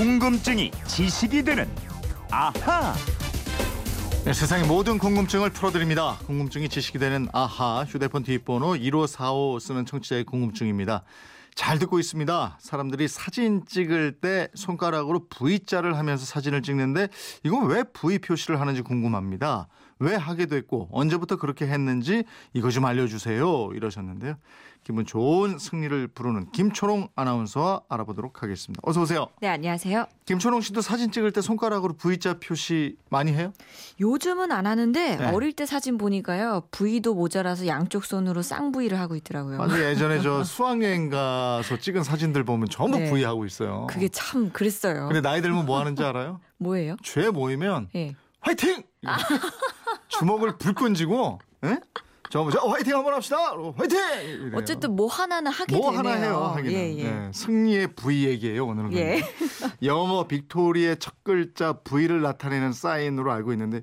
궁금증이 지식이 되는 아하. 네, 세상의 모든 궁금증을 풀어드립니다. 궁금증이 지식이 되는 아하 휴대폰 뒷번호 1545 쓰는 청취자의 궁금증입니다. 잘 듣고 있습니다. 사람들이 사진 찍을 때 손가락으로 V자를 하면서 사진을 찍는데 이건 왜 V 표시를 하는지 궁금합니다. 왜 하게 됐고 언제부터 그렇게 했는지 이거 좀 알려주세요. 이러셨는데요. 기분 좋은 승리를 부르는 김초롱 아나운서와 알아보도록 하겠습니다. 어서 오세요. 네, 안녕하세요. 김초롱 씨도 사진 찍을 때 손가락으로 V자 표시 많이 해요? 요즘은 안 하는데 네. 어릴 때 사진 보니까요. V도 모자라서 양쪽 손으로 쌍V를 하고 있더라고요. 아주 예전에 저 수학여행 가서 찍은 사진들 보면 전부 네. V 하고 있어요. 그게 참 그랬어요. 근데 나이 들면 뭐 하는지 알아요? 뭐예요? 죄 모이면 예. 화이팅! 주먹을 불끈 쥐고 예? 저 어, 화이팅 한번 합시다. 어, 화이팅! 이래요. 어쨌든 뭐 하나는 하게 뭐 되네요. 하나 해요 하기는. 예, 예. 네, 승리의 V 얘기예요 오늘은. 예. 영어 빅토리의 첫 글자 V를 나타내는 사인으로 알고 있는데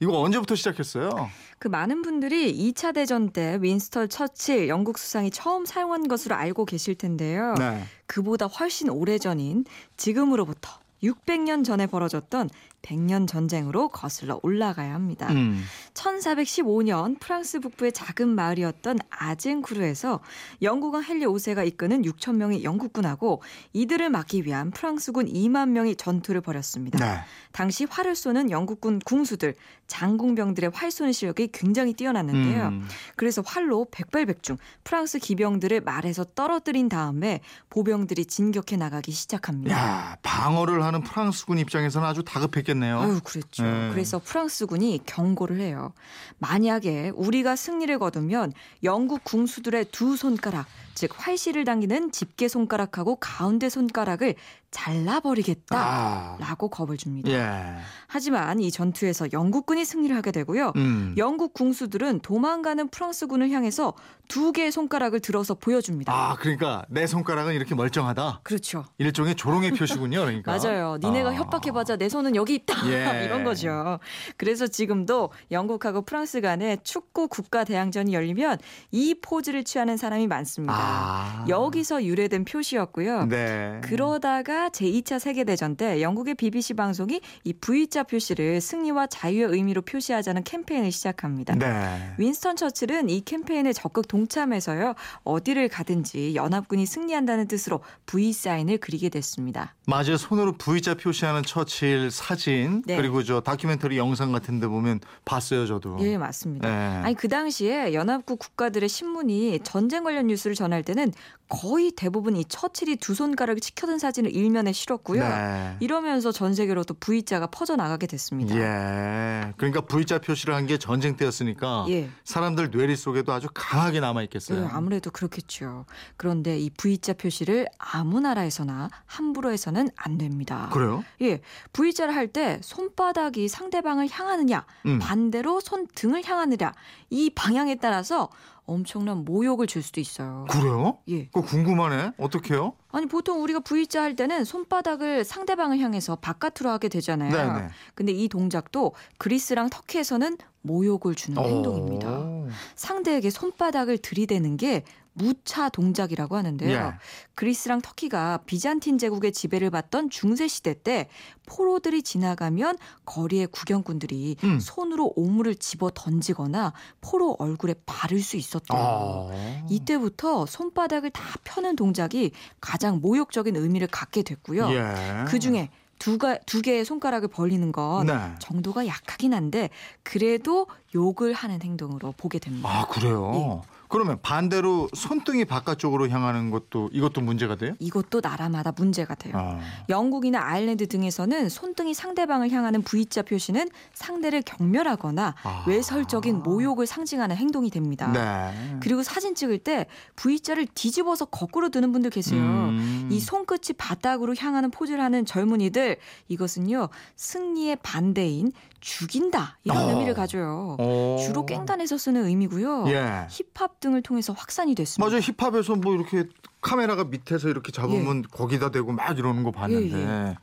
이거 언제부터 시작했어요? 그 많은 분들이 2차 대전 때 윈스턴 처칠 영국 수상이 처음 사용한 것으로 알고 계실 텐데요. 네. 그보다 훨씬 오래전인 지금으로부터 600년 전에 벌어졌던 백년 전쟁으로 거슬러 올라가야 합니다. 음. 1415년 프랑스 북부의 작은 마을이었던 아젠쿠르에서 영국왕 헨리 5세가 이끄는 6천 명의 영국군하고 이들을 막기 위한 프랑스군 2만 명이 전투를 벌였습니다. 네. 당시 활을 쏘는 영국군 궁수들, 장궁병들의 활 쏘는 실력이 굉장히 뛰어났는데요. 음. 그래서 활로 백발백중 프랑스 기병들을 말에서 떨어뜨린 다음에 보병들이 진격해 나가기 시작합니다. 야 방어를 하는 프랑스군 입장에서는 아주 다급했겠 네요. 아유, 그랬죠. 네. 그래서 프랑스군이 경고를 해요. 만약에 우리가 승리를 거두면 영국 궁수들의 두 손가락, 즉 활시를 당기는 집게 손가락하고 가운데 손가락을 잘라버리겠다. 아. 라고 겁을 줍니다. 예. 하지만 이 전투에서 영국군이 승리를 하게 되고요. 음. 영국 궁수들은 도망가는 프랑스군을 향해서 두 개의 손가락을 들어서 보여줍니다. 아 그러니까 내 손가락은 이렇게 멀쩡하다. 그렇죠. 일종의 조롱의 표시군요. 그러니까. 맞아요. 니네가 아. 협박해봤자 내 손은 여기 있다. 예. 이런 거죠. 그래서 지금도 영국하고 프랑스 간에 축구 국가 대항전이 열리면 이 포즈를 취하는 사람이 많습니다. 아. 여기서 유래된 표시였고요. 네. 그러다가 제2차 세계대전 때 영국의 BBC 방송이 이 V자 표시를 승리와 자유의 의미로 표시하자는 캠페인을 시작합니다. 네. 윈스턴 처칠은 이 캠페인에 적극 동참해서요. 어디를 가든지 연합군이 승리한다는 뜻으로 V 사인을 그리게 됐습니다. 맞아요. 손으로 V자 표시하는 처칠 사진 네. 그리고 저 다큐멘터리 영상 같은 데 보면 봤어요, 저도. 예, 맞습니다. 네. 아니 그 당시에 연합국 국가들의 신문이 전쟁 관련 뉴스를 전할 때는 거의 대부분 이 처칠이 두 손가락을 치켜든 사진을 일 면에 실었고요. 네. 이러면서 전 세계로 또 V자가 퍼져 나가게 됐습니다. 예. 그러니까 V자 표시를 한 게 전쟁 때였으니까 예. 사람들 뇌리 속에도 아주 강하게 남아 있겠어요. 예, 아무래도 그렇겠죠. 그런데 이 V자 표시를 아무 나라에서나 함부로 해서는 안 됩니다. 그래요? 예, V자를 할 때 손바닥이 상대방을 향하느냐, 음. 반대로 손등을 향하느냐, 이 방향에 따라서 엄청난 모욕을 줄 수도 있어요. 그래요? 예. 그거 궁금하네. 어떻게요? 아니 보통 우리가 V자 할 때는 손바닥을 상대방을 향해서 바깥으로 하게 되잖아요. 네네. 근데 이 동작도 그리스랑 터키에서는 모욕을 주는 어. 행동입니다. 오. 상대에게 손바닥을 들이대는 게 무차 동작이라고 하는데요. 예. 그리스랑 터키가 비잔틴 제국의 지배를 받던 중세 시대 때 포로들이 지나가면 거리의 구경꾼들이 음. 손으로 오물을 집어 던지거나 포로 얼굴에 바를 수 있었대요. 아. 이때부터 손바닥을 다 펴는 동작이 가장 모욕적인 의미를 갖게 됐고요. 예. 그 중에 두가, 두 개의 손가락을 벌리는 건 네. 정도가 약하긴 한데 그래도 욕을 하는 행동으로 보게 됩니다. 아, 그래요? 예. 그러면 반대로 손등이 바깥쪽으로 향하는 것도 이것도 문제가 돼요? 이것도 나라마다 문제가 돼요. 아. 영국이나 아일랜드 등에서는 손등이 상대방을 향하는 V자 표시는 상대를 경멸하거나 아. 외설적인 모욕을 상징하는 행동이 됩니다. 네. 그리고 사진 찍을 때 V자를 뒤집어서 거꾸로 드는 분들 계세요. 음. 이 손끝이 바닥으로 향하는 포즈를 하는 젊은이들 이것은요 승리의 반대인 죽인다 이런 어. 의미를 가져요. 어. 주로 깽단에서 쓰는 의미고요. 예. 힙합 등을 통해서 확산이 됐습니다. 맞아요. 힙합에서 뭐 이렇게 카메라가 밑에서 이렇게 잡으면 거기다 대고 막 이러는 거 봤는데. 예,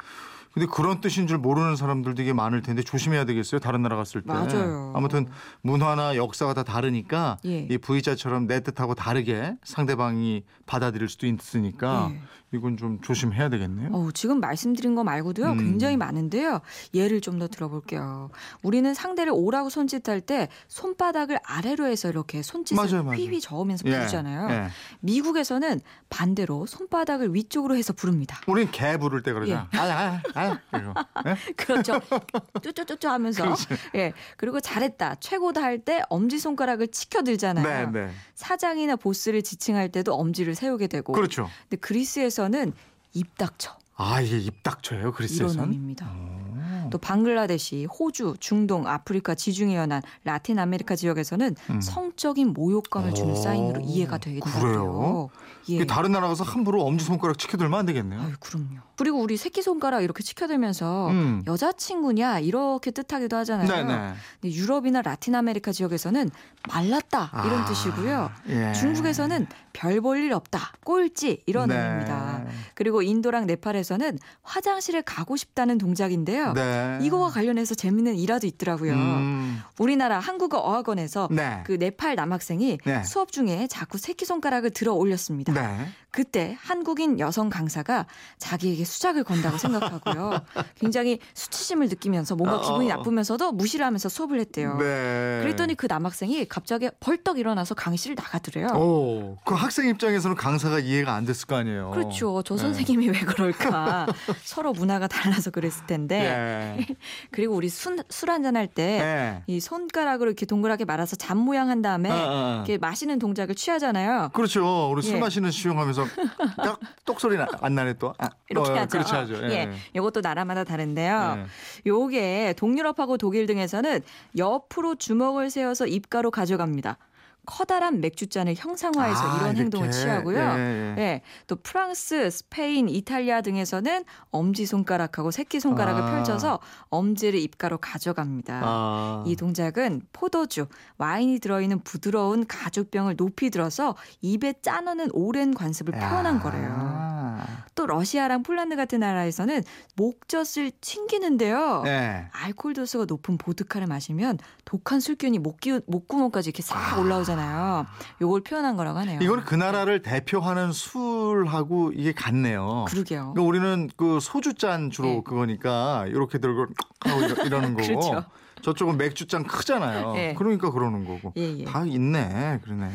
근데 그런 뜻인 줄 모르는 사람들도 이게 많을 텐데 조심해야 되겠어요. 다른 나라 갔을 때. 맞아요. 아무튼 문화나 역사가 다 다르니까 예. 이 V자처럼 내 뜻하고 다르게 상대방이 받아들일 수도 있으니까 예. 이건 좀 조심해야 되겠네요. 어우, 지금 말씀드린 거 말고도요 음. 굉장히 많은데요. 예를 좀 더 들어볼게요. 우리는 상대를 오라고 손짓할 때 손바닥을 아래로 해서 이렇게 손짓을 맞아요, 맞아요. 휘휘 저으면서 예, 부르잖아요. 예. 미국에서는 반대로 손바닥을 위쪽으로 해서 부릅니다. 우린 개 부를 때 그러잖아. 예. 아, 아, 아, 예? 그렇죠. 쪼쪼쪼쪼 하면서. 예. 그리고 잘했다. 최고다 할 때 엄지 손가락을 치켜들잖아요. 네, 네. 사장이나 보스를 지칭할 때도 엄지를 세우게 되고. 그렇죠. 근데 그리스에서는 입 닥쳐. 아, 이게 입닥쳐요, 이런 그리스에선. 의미입니다. 또 방글라데시, 호주, 중동, 아프리카 지중해 연안, 라틴 아메리카 지역에서는 음. 성적인 모욕감을 주는 오, 사인으로 이해가 되겠더라고요. 그래요? 예. 다른 나라 가서 함부로 엄지 손가락 치켜들면 안 되겠네요. 아유, 그럼요. 그리고 우리 새끼 손가락 이렇게 치켜들면서 음. 여자친구냐 이렇게 뜻하기도 하잖아요. 네, 네. 근데 유럽이나 라틴 아메리카 지역에서는 말랐다 이런 아, 뜻이고요. 예. 중국에서는 별 볼 일 없다, 꼴찌 이런 네. 의미입니다. 그리고 인도랑 네팔에서는 화장실에 가고 싶다는 동작인데요. 네. 이거와 관련해서 재밌는 일화도 있더라고요. 음. 우리나라 한국어 어학원에서 네. 그 네팔 남학생이 네. 수업 중에 자꾸 새끼손가락을 들어 올렸습니다. 네. 그때 한국인 여성 강사가 자기에게 수작을 건다고 생각하고요. 굉장히 수치심을 느끼면서 뭔가 어, 기분이 어. 나쁘면서도 무시를 하면서 수업을 했대요. 네. 그랬더니 그 남학생이 갑자기 벌떡 일어나서 강의실을 나가더래요. 오, 그 학생 입장에서는 강사가 이해가 안 됐을 거 아니에요. 그렇죠. 저 네. 선생님이 왜 그럴까. 서로 문화가 달라서 그랬을 텐데. 예. 그리고 우리 술, 술 한잔 할 때이 예. 손가락으로 이렇게 동그랗게 말아서 잡 모양 한 다음에 어, 어, 어. 이렇게 마시는 동작을 취하잖아요. 그렇죠. 우리 술 예. 마시는 시용하면서 딱 똑소리 나- 안 나네 또. 아, 이렇게 어, 하죠. 그렇게 하죠. 예. 예. 이것도 나라마다 다른데요. 예. 요게 동유럽하고 독일 등에서는 옆으로 주먹을 세워서 입가로 가져갑니다. 커다란 맥주잔을 형상화해서 아, 이런 이렇게. 행동을 취하고요. 예, 예. 예. 또 프랑스, 스페인, 이탈리아 등에서는 엄지 손가락하고 새끼 손가락을 아. 펼쳐서 엄지를 입가로 가져갑니다. 아. 이 동작은 포도주, 와인이 들어있는 부드러운 가죽병을 높이 들어서 입에 짜넣는 오랜 관습을 표현한 거래요. 아. 또 러시아랑 폴란드 같은 나라에서는 목젖을 튕기는데요. 예. 알코올 도수가 높은 보드카를 마시면 독한 술균이 목기, 목구멍까지 이렇게 싹 올라오잖아요. 요걸 표현한 거라고 하네요. 이건 그 나라를 대표하는 술하고 이게 같네요. 그러게요. 그러니까 우리는 그 소주잔 주로 예. 그거니까 이렇게 들고 하고 이러- 이러는 거고 그렇죠. 저쪽은 맥주잔 크잖아요. 예. 그러니까 그러는 거고. 예, 예. 다 있네. 그러네.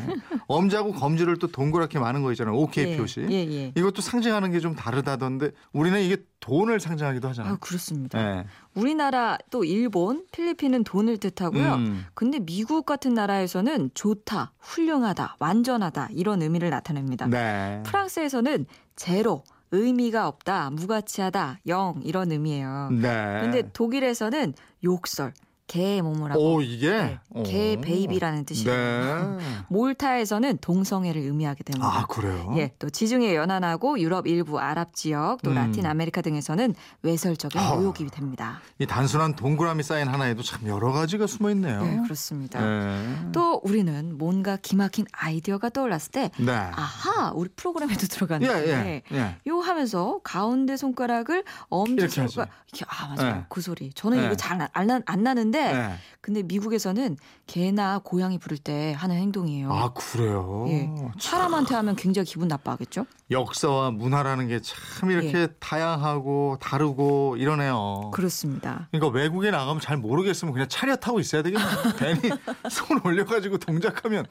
엄지하고 검지를 또 동그랗게 많은 거 있잖아요. 오케이 예, 표시. 예, 예. 이것도 상징하는 게 좀 다르다던데 우리는 이게 돈을 상징하기도 아, 하잖아요. 그렇습니다. 예. 우리나라 또 일본, 필리핀은 돈을 뜻하고요. 음. 근데 미국 같은 나라에서는 좋다, 훌륭하다, 완전하다 이런 의미를 나타냅니다. 네. 프랑스에서는 제로, 의미가 없다, 무가치하다, 영 이런 의미예요. 네. 근데 독일에서는 욕설, 개의 몸이라고 오 이게 네, 개 오. 베이비라는 뜻이에요. 네. 몰타에서는 동성애를 의미하게 됩니다. 아 그래요? 예, 또 지중해 연안하고 유럽 일부 아랍 지역, 또 음. 라틴 아메리카 등에서는 외설적인 아. 모욕이 됩니다. 이 단순한 동그라미 사인 하나에도 참 여러 가지가 숨어 있네요. 네, 그렇습니다. 네. 또 우리는 뭔가 기막힌 아이디어가 떠올랐을 때 네. 아하 우리 프로그램에도 예, 들어갔는데 예, 예. 요 하면서 가운데 손가락을 엄지. 손가락 이렇게 아 맞아요 네. 그 소리 저는 네. 이거 잘 안 안 나는데 네. 근데 미국에서는 개나 고양이 부를 때 하는 행동이에요. 아 그래요. 예. 참 사람한테 하면 굉장히 기분 나빠하겠죠? 역사와 문화라는 게 참 이렇게 예. 다양하고 다르고 이러네요. 그렇습니다. 그러니까 외국에 나가면 잘 모르겠으면 그냥 차렷 타고 있어야 되겠네. 괜히 손 올려가지고 동작하면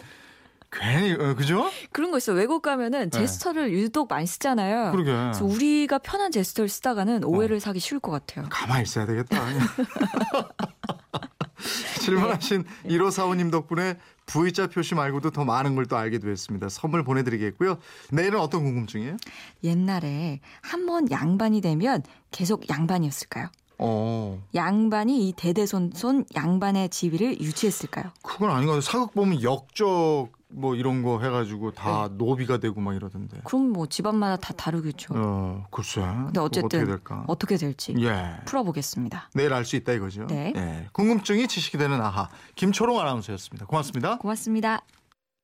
괜히 어, 그죠? 그런 거 있어. 외국 가면은 네. 제스처를 유독 많이 쓰잖아요. 그러게. 그래서 우리가 편한 제스처를 쓰다가는 오해를 사기 쉬울 것 같아요. 가만히 있어야 되겠다. 질문하신 1545님 덕분에 V자 표시 말고도 더 많은 걸 또 알게 됐습니다. 선물 보내드리겠고요. 내일은 어떤 궁금증이에요? 옛날에 한 번 양반이 되면 계속 양반이었을까요? 어, 양반이 이 대대손손 양반의 지위를 유지했을까요? 그건 아닌 것 같아요. 사극 보면 역적 뭐 이런 거 해가지고 다 노비가 되고 막 이러던데. 그럼 뭐 집안마다 다 다르겠죠. 어, 글쎄. 근데 그거 어쨌든 어떻게 될까? 어떻게 될지 예. 풀어보겠습니다. 내일 알 수 있다 이거죠. 네. 예. 궁금증이 지식이 되는 아하. 김초롱 아나운서였습니다. 고맙습니다. 고맙습니다.